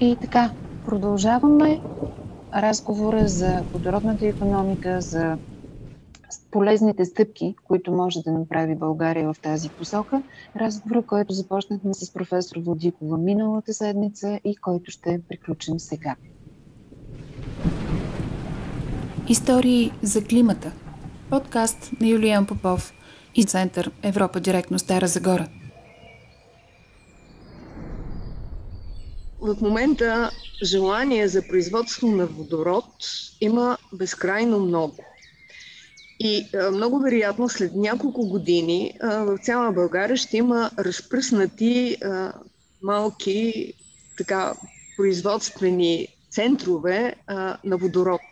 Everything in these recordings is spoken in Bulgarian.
И така, продължаваме разговора за водородната економика, за полезните стъпки, които може да направи България в тази посока. Разговора, който започнахме с професор Владикова миналата седмица и който ще приключим сега. Истории за климата. Подкаст на Юлиан Попов и Център Европа директно Стара Загора. В момента желание за производство на водород има безкрайно много. И много вероятно след няколко години в цяла България ще има разпръснати малки така, производствени центрове на водород.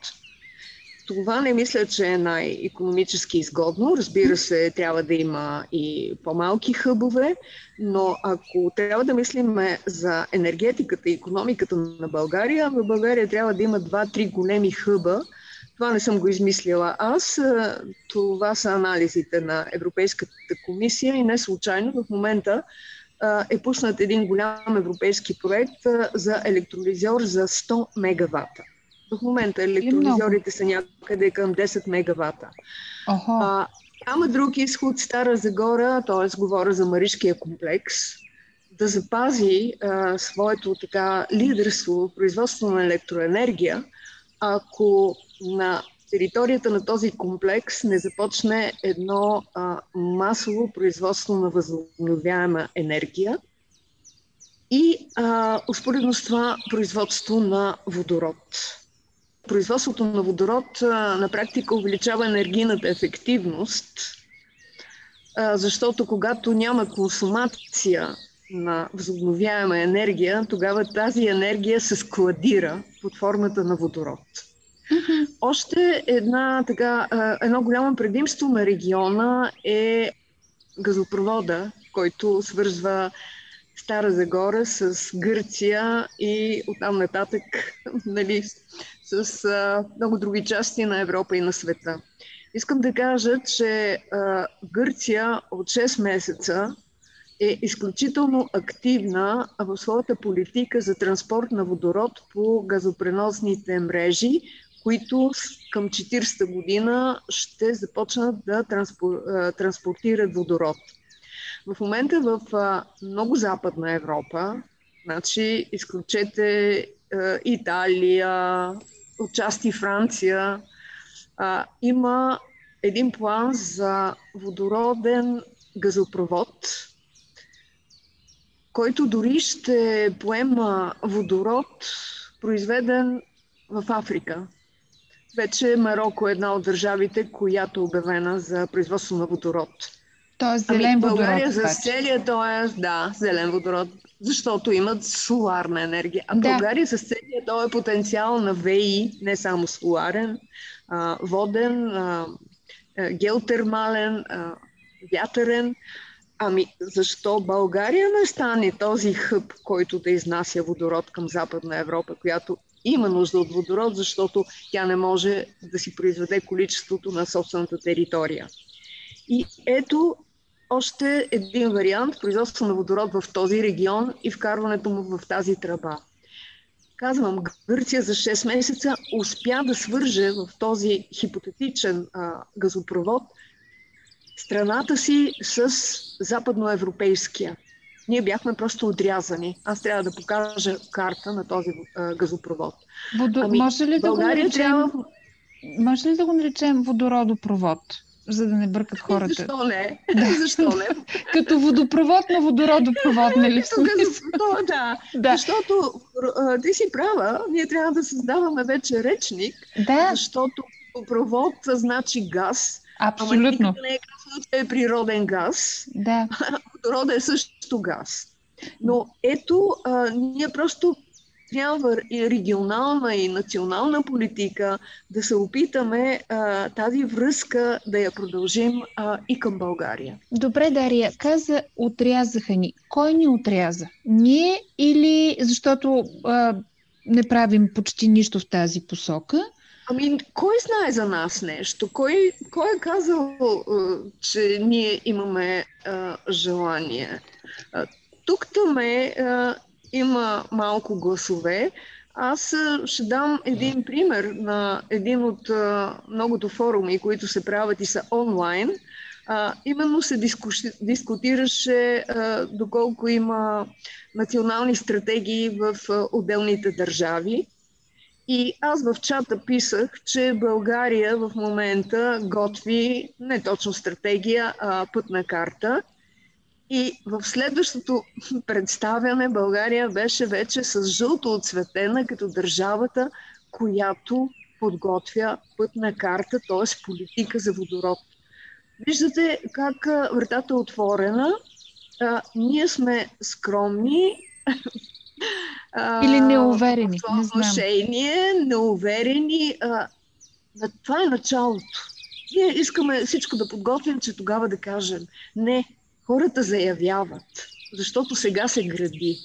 Това не мисля, че е най-економически изгодно. Разбира се, трябва да има и по-малки хъбове, но ако трябва да мислим за енергетиката и економиката на България, в България трябва да има два-три големи хъба. Това не съм го измислила аз. Това са анализите на Европейската комисия и не случайно в момента е пуснат един голям европейски проект за електролизор за 100 мегавата. В момента електролизорите са някъде към 10 мегавата. А, няма друг изход Стара Загора, т.е. говоря за Маришкия комплекс, да запази а, своето така лидерство в производство на електроенергия, ако на територията на този комплекс не започне едно а, масово производство на възобновяема енергия и а, успоредно с това производство на водород производството на водород на практика увеличава енергийната ефективност, защото когато няма консумация на възобновяема енергия, тогава тази енергия се складира под формата на водород. Mm-hmm. Още една, така, едно голямо предимство на региона е газопровода, който свързва Стара Загора с Гърция и оттам нататък нали, с а, много други части на Европа и на света. Искам да кажа, че а, Гърция от 6 месеца е изключително активна в своята политика за транспорт на водород по газопреносните мрежи, които към 40-та година ще започнат да транспор, транспортират водород. В момента в много западна Европа, значи изключете Италия, отчасти Франция, а, има един план за водороден газопровод, който дори ще поема водород, произведен в Африка. Вече Марокко е една от държавите, която е обявена за производство на водород. Тоест зелен ами, водород. България за целия, т.е. да, зелен водород, защото имат соларна енергия. А да. България с целия този потенциал на ВИ, не само соларен, а, воден, а, геотермален, а, вятърен. Ами защо България не стане този хъб, който да изнася водород към Западна Европа, която има нужда от водород, защото тя не може да си произведе количеството на собствената територия. И ето още един вариант производство на водород в този регион и вкарването му в тази тръба. Казвам, Гърция за 6 месеца успя да свърже в този хипотетичен а, газопровод страната си с западноевропейския. Ние бяхме просто отрязани. Аз трябва да покажа карта на този а, газопровод. Водо... Ами, може ли да го наречем... трябва... Може ли да го наречем водородопровод? За да не бъркат хората. Защо не? Да. Защо не? Като водопровод на водородопровод, нали? Тук, да. да. Защото а, ти си права, ние трябва да създаваме вече речник, да. защото водопровод значи газ. Абсолютно. Ама не е че е природен газ. Да. Водорода е също газ. Но ето, а, ние просто трябва и регионална и национална политика да се опитаме а, тази връзка да я продължим а, и към България. Добре, Дария, каза отрязаха ни. Кой ни отряза? Ние или защото а, не правим почти нищо в тази посока? Ами, кой знае за нас нещо? Кой, кой е казал, а, че ние имаме а, желание? А, тук там е има малко гласове. Аз ще дам един пример на един от многото форуми, които се правят и са онлайн. А, именно се диску, дискутираше а, доколко има национални стратегии в а, отделните държави. И аз в чата писах, че България в момента готви не точно стратегия, а пътна карта. И в следващото представяне България беше вече с жълто отцветена като държавата, която подготвя пътна карта, т.е. политика за водород. Виждате как вратата е отворена. А, ние сме скромни. Или неуверени. В отношение, не неуверени. А, това е началото. Ние искаме всичко да подготвим, че тогава да кажем не, хората заявяват, защото сега се гради.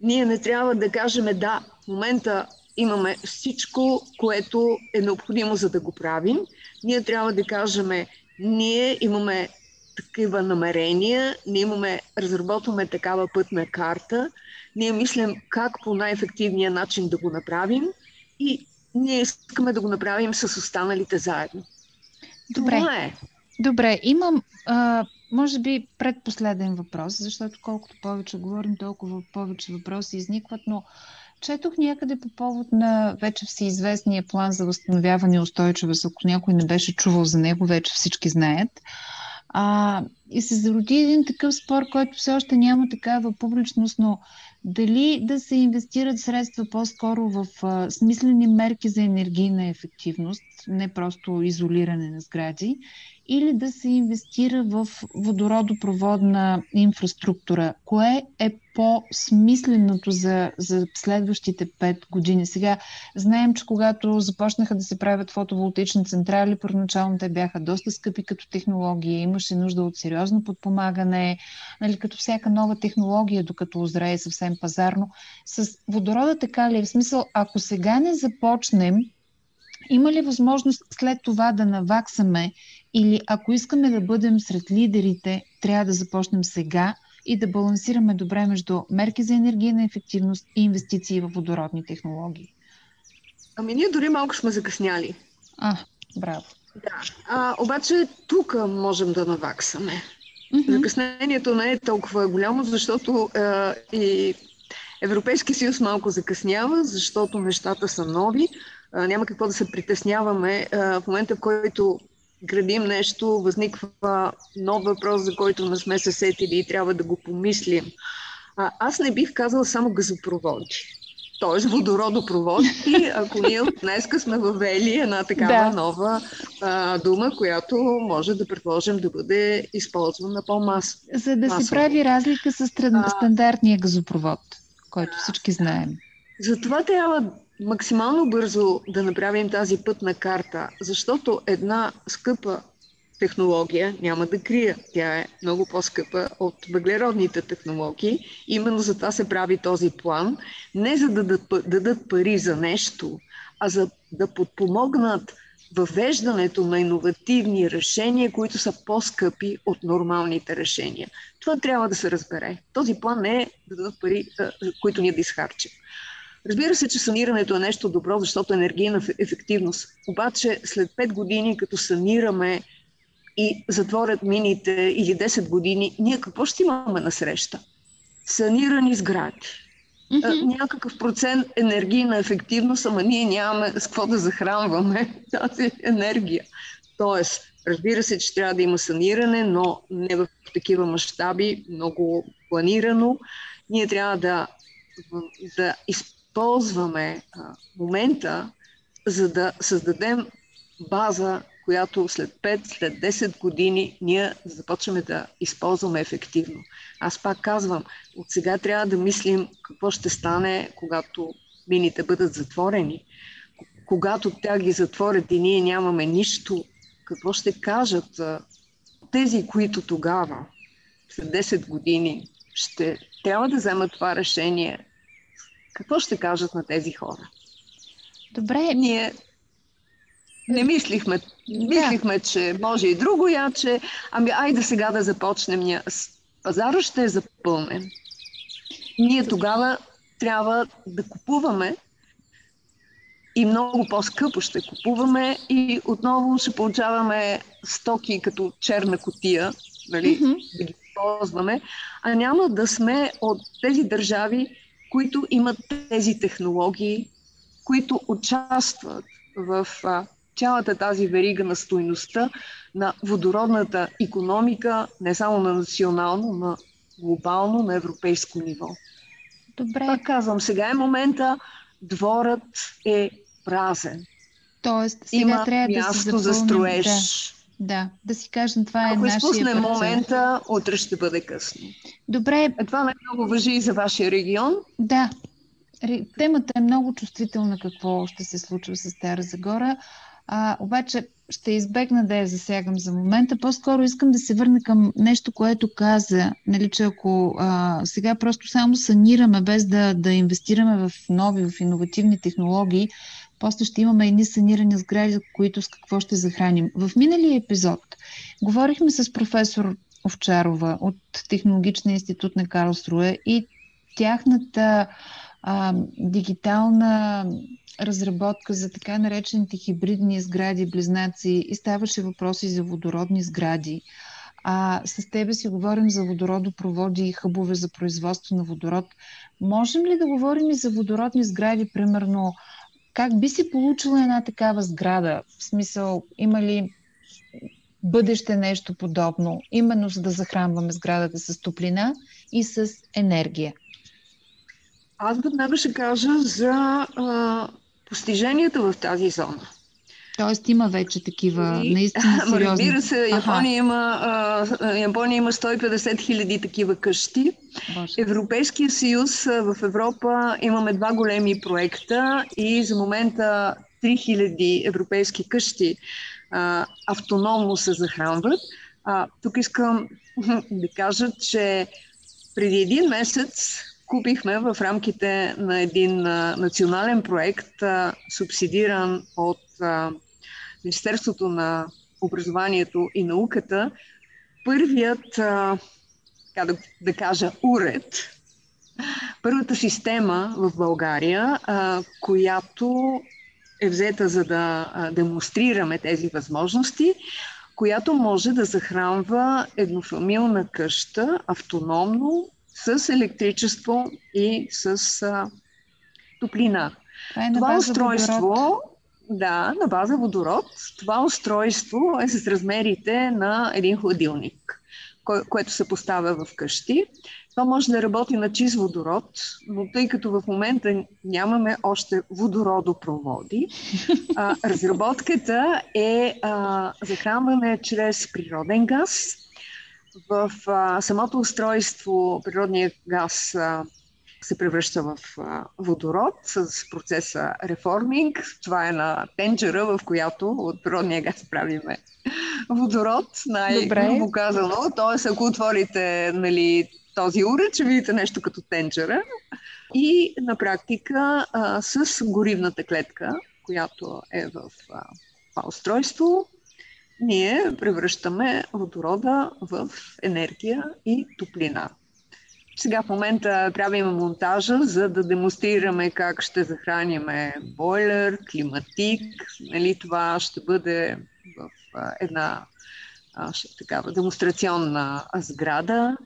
Ние не трябва да кажем да, в момента имаме всичко, което е необходимо за да го правим. Ние трябва да кажем ние имаме такива намерения, ние имаме, разработваме такава пътна карта, ние мислим как по най-ефективния начин да го направим и ние искаме да го направим с останалите заедно. Добре. Това е. Добре, имам, а, може би, предпоследен въпрос, защото колкото повече говорим, толкова повече въпроси изникват, но Четох някъде по повод на вече всеизвестния план за възстановяване и устойчивост. Ако някой не беше чувал за него, вече всички знаят. А, и се зароди един такъв спор, който все още няма такава публичност, но дали да се инвестират средства по-скоро в а, смислени мерки за енергийна ефективност, не просто изолиране на сгради, или да се инвестира в водородопроводна инфраструктура? Кое е по-смисленото за, за следващите 5 години? Сега знаем, че когато започнаха да се правят фотоволтични централи, първоначално те бяха доста скъпи като технологии, имаше нужда от сериозно подпомагане, нали, като всяка нова технология, докато озрее съвсем пазарно. С водорода така ли е? В смисъл, ако сега не започнем има ли възможност след това да наваксаме или ако искаме да бъдем сред лидерите, трябва да започнем сега и да балансираме добре между мерки за енергийна ефективност и инвестиции в водородни технологии? Ами ние дори малко сме закъсняли. А, браво. Да, а, обаче тук можем да наваксаме. Mm-hmm. Закъснението не е толкова голямо, защото а, и Европейски съюз малко закъснява, защото нещата са нови няма какво да се притесняваме. В момента, в който градим нещо, възниква нов въпрос, за който не сме се сетили и трябва да го помислим. А, аз не бих казала само газопроводи. Тоест водородопроводки, ако ние от днеска сме въвели една такава да. нова а, дума, която може да предложим да бъде използвана по-масово. За да се прави разлика с стандартния газопровод, който всички знаем. Затова трябва максимално бързо да направим тази пътна карта, защото една скъпа технология, няма да крия, тя е много по-скъпа от въглеродните технологии. Именно за това се прави този план. Не за да дадат пари за нещо, а за да подпомогнат въвеждането на иновативни решения, които са по-скъпи от нормалните решения. Това трябва да се разбере. Този план не е да дадат пари, които ние да изхарчим. Разбира се, че санирането е нещо добро, защото е енергийна ефективност. Обаче след 5 години, като санираме и затворят мините или 10 години, ние какво ще имаме на среща? Санирани сгради. Mm-hmm. Някакъв процент енергийна ефективност, ама ние нямаме с какво да захранваме тази енергия. Тоест, разбира се, че трябва да има саниране, но не в такива мащаби, много планирано. Ние трябва да, да използваме използваме а, момента, за да създадем база, която след 5, след 10 години ние започваме да използваме ефективно. Аз пак казвам, от сега трябва да мислим какво ще стане, когато мините бъдат затворени. Когато тя ги затворят и ние нямаме нищо, какво ще кажат тези, които тогава, след 10 години, ще трябва да вземат това решение какво ще кажат на тези хора? Добре. Ние не мислихме, мислихме, да. че може и друго яче. Ами айде сега да започнем. Пазара ще е запълнен. ние тогава трябва да купуваме и много по-скъпо ще купуваме и отново ще получаваме стоки като черна котия, нали, mm-hmm. да ги ползваме, а няма да сме от тези държави, които имат тези технологии, които участват в а, цялата тази верига на стойността на водородната економика, не само на национално, но глобално, на европейско ниво. Добре. Пак казвам, сега е момента, дворът е празен. Тоест, сега Има трябва място да се запълним, за строеж. Да, да, да си кажем, това е Ако нашия изпуснем момента, утре ще бъде късно. Добре, Е, това най-много въжи и за вашия регион. Да. Темата е много чувствителна какво ще се случва с Стара Загора. А, обаче ще избегна да я засягам за момента. По-скоро искам да се върна към нещо, което каза, нали, че ако а, сега просто само санираме, без да, да инвестираме в нови, в иновативни технологии, после ще имаме едни санирани сгради, които с какво ще захраним. В миналия епизод говорихме с професор Овчарова от Технологичния институт на Карлсруе и тяхната а, дигитална разработка за така наречените хибридни сгради, близнаци и ставаше въпроси за водородни сгради. А с тебе си говорим за водородопроводи и хъбове за производство на водород. Можем ли да говорим и за водородни сгради, примерно, как би се получила една такава сграда? В смисъл, има ли бъдеще нещо подобно, именно за да захранваме сградата с топлина и с енергия? Аз веднага ще кажа за а, постиженията в тази зона. Тоест има вече такива И- наистина сериозни. разбира се. Япония има, а, Япония има 150 хиляди такива къщи. Боже. Европейския съюз в Европа имаме два големи проекта и за момента 3000 европейски къщи а, автономно се захранват. А, тук искам да кажа, че преди един месец купихме в рамките на един национален проект, субсидиран от Министерството на образованието и науката, първият, а, така да, да кажа, уред, първата система в България, която е взета за да демонстрираме тези възможности, която може да захранва еднофамилна къща автономно с електричество и с а, топлина. Това е на Това устройство, водород. да, на база водород, това устройство е с размерите на един хладилник, кое, което се поставя в къщи. Това може да работи на чист водород, но тъй като в момента нямаме още водородопроводи, а, разработката е а, захранване чрез природен газ. В а, самото устройство природният газ а, се превръща в а, водород с процеса реформинг. Това е на тенджера, в която от природния газ правиме водород, най-грубо казано. Тоест, ако отворите нали, този уред, ще видите нещо като тенджера. И на практика а, с горивната клетка, която е в а, това устройство, ние превръщаме водорода в енергия и топлина. Сега в момента правим монтажа, за да демонстрираме как ще захраниме бойлер, климатик. Нали, това ще бъде в една такава демонстрационна сграда.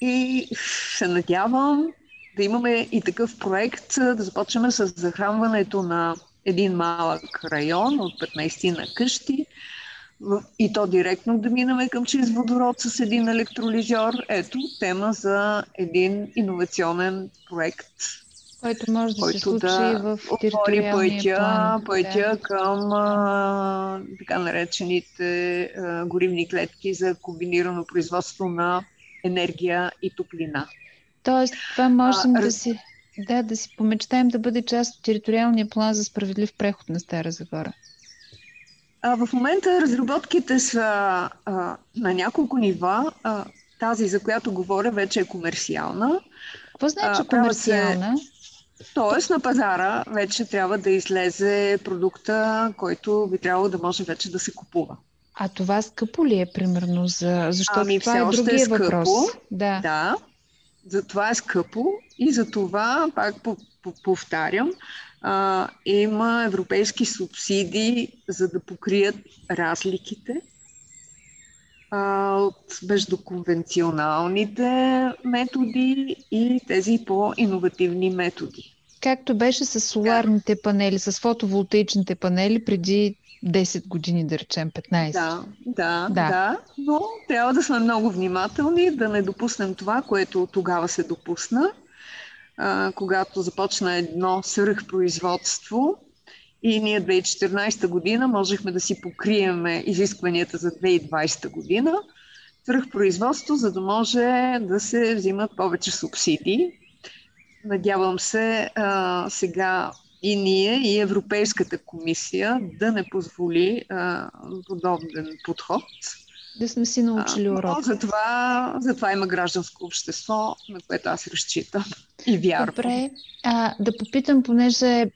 И се надявам да имаме и такъв проект, да започнем с захранването на един малък район от 15 на къщи, и то директно да минаме към чист водород с един електролизьор. Ето тема за един иновационен проект, Който може да се който случи да в отвори пътя, план. пътя Да. към а, така наречените а, горивни клетки за комбинирано производство на енергия и топлина. Тоест, това можем А, да раз- си, да, да си помечтаем да бъде част от териториалния план за справедлив преход на Стара Загора. А, в момента разработките са а, на няколко нива. А, тази, за която говоря, вече е комерциална. Какво значи комерциална? Тоест на пазара вече трябва да излезе продукта, който би трябвало да може вече да се купува. А това скъпо ли е, примерно, за... защото Ами, това все е още е другия скъпо. въпрос. Да. Да. За това е скъпо и за това, пак повтарям, а, има европейски субсидии, за да покрият разликите а, от между конвенционалните методи и тези по-инновативни методи. Както беше с соларните панели, с фотоволтаичните панели преди 10 години, да речем 15. Да, да, да, да, но трябва да сме много внимателни, да не допуснем това, което тогава се допусна, а, когато започна едно свръхпроизводство и ние 2014 година можехме да си покриеме изискванията за 2020 година, свръхпроизводство, за да може да се взимат повече субсидии. Надявам се а, сега и ние, и Европейската комисия да не позволи а, подобен подход. Да сме си научили урок. Затова, затова има гражданско общество, на което аз разчитам и вярвам. Добре, а, да попитам, понеже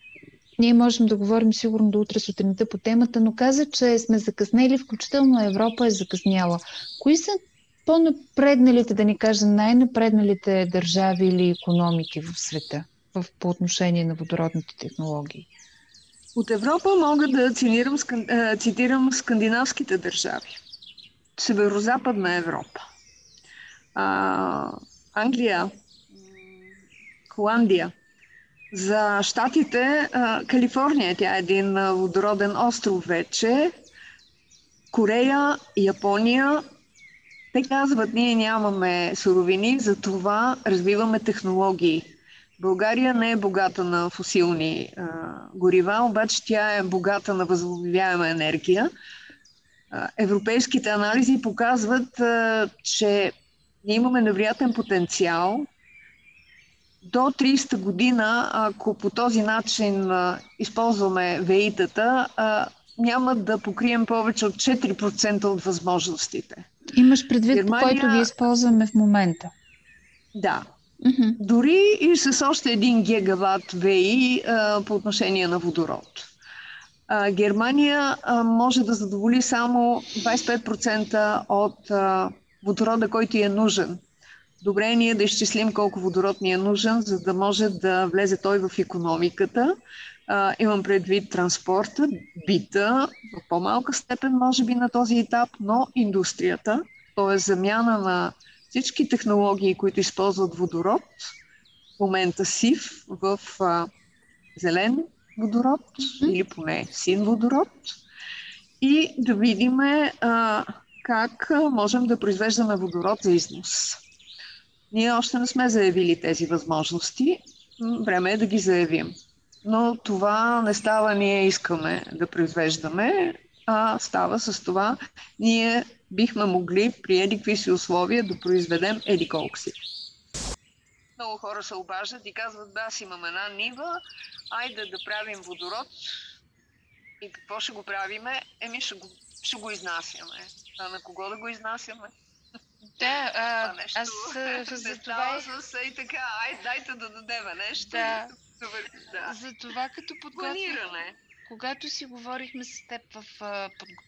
ние можем да говорим сигурно до утре сутринта по темата, но каза, че сме закъснели, включително Европа е закъсняла. Кои са по-напредналите, да ни кажем, най-напредналите държави или економики в света в, по отношение на водородните технологии? От Европа мога да цитирам, цитирам скандинавските държави. Северо-западна Европа. А, Англия, Холандия. За щатите, Калифорния, тя е един водороден остров вече. Корея, Япония, те казват, ние нямаме суровини, затова развиваме технологии. България не е богата на фусилни а, горива, обаче тя е богата на възобновяема енергия. Европейските анализи показват, че ние имаме невероятен потенциал. До 30 година, ако по този начин използваме ВЕИ-тата, няма да покрием повече от 4% от възможностите. Имаш предвид, Германия... който ги използваме в момента. Да. Mm-hmm. Дори и с още един гигаватт ВИ по отношение на водород. Германия може да задоволи само 25% от водорода, който е нужен. Добре е ние да изчислим колко водород ни е нужен, за да може да влезе той в економиката. Имам предвид транспорта, бита, в по-малка степен, може би, на този етап, но индустрията, т.е. замяна на всички технологии, които използват водород, в момента сив в зелен водород mm-hmm. или поне син водород и да видим а, как можем да произвеждаме водород за износ. Ние още не сме заявили тези възможности. Време е да ги заявим. Но това не става ние искаме да произвеждаме, а става с това ние бихме могли при едикви си условия да произведем еди колко си. Много хора се обаждат и казват, да, аз имам една нива, айде да правим водород. И какво ще го правиме? Еми ще го, ще го изнасяме. А на кого да го изнасяме? Да, а, нещо, аз за това... С, и така, ай, дайте да дадем нещо. Да. да. За това като. Планиране. Когато си говорихме с теб в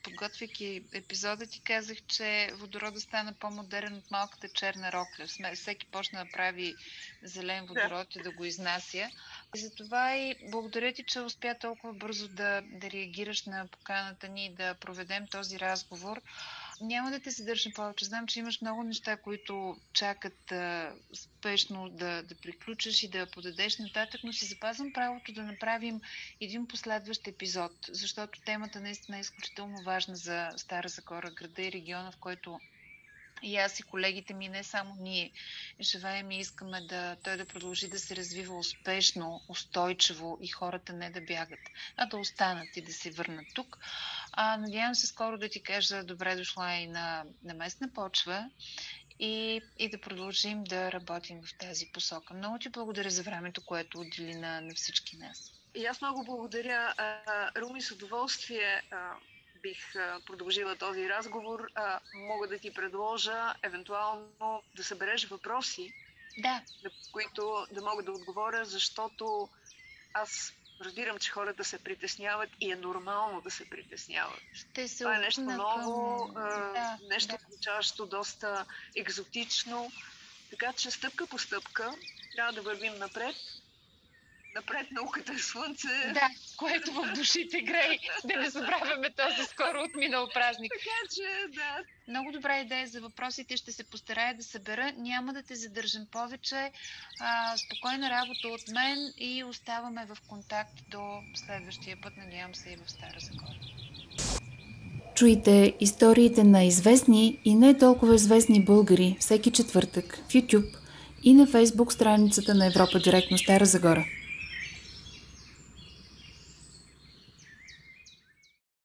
подготвяйки епизода, ти казах, че водорода стана по-модерен от малката черна рока. Всеки почна да прави зелен водород да. и да го изнася. Затова и благодаря ти, че успя толкова бързо да, да реагираш на поканата ни и да проведем този разговор. Няма да те задържам повече. Знам, че имаш много неща, които чакат а, спешно да, да приключиш и да подадеш нататък, но си запазвам правото да направим един последващ епизод, защото темата наистина е изключително важна за Стара Загора, града и региона, в който и аз и колегите ми, не само ние, живеем и искаме да той да продължи да се развива успешно, устойчиво и хората не да бягат, а да останат и да се върнат тук. А, надявам се скоро да ти кажа добре дошла и на, на местна почва и, и да продължим да работим в тази посока. Много ти благодаря за времето, което отдели на, на всички нас. И аз много благодаря, Руми, с удоволствие бих продължила този разговор, мога да ти предложа евентуално да събереш въпроси, да. на които да мога да отговоря, защото аз разбирам, че хората се притесняват и е нормално да се притесняват. Ще се Това е нещо ново, към... да, нещо да. доста екзотично Така че стъпка по стъпка трябва да вървим напред. Напред науката е слънце. Да, което в душите грей. Да не забравяме този скоро отминал празник. Така че, да. Много добра идея за въпросите. Ще се постарая да събера. Няма да те задържам повече. А, спокойна работа от мен и оставаме в контакт до следващия път. Надявам се и в Стара Загора. Чуйте историите на известни и не толкова известни българи всеки четвъртък в YouTube и на Facebook страницата на Европа Директно Стара Загора.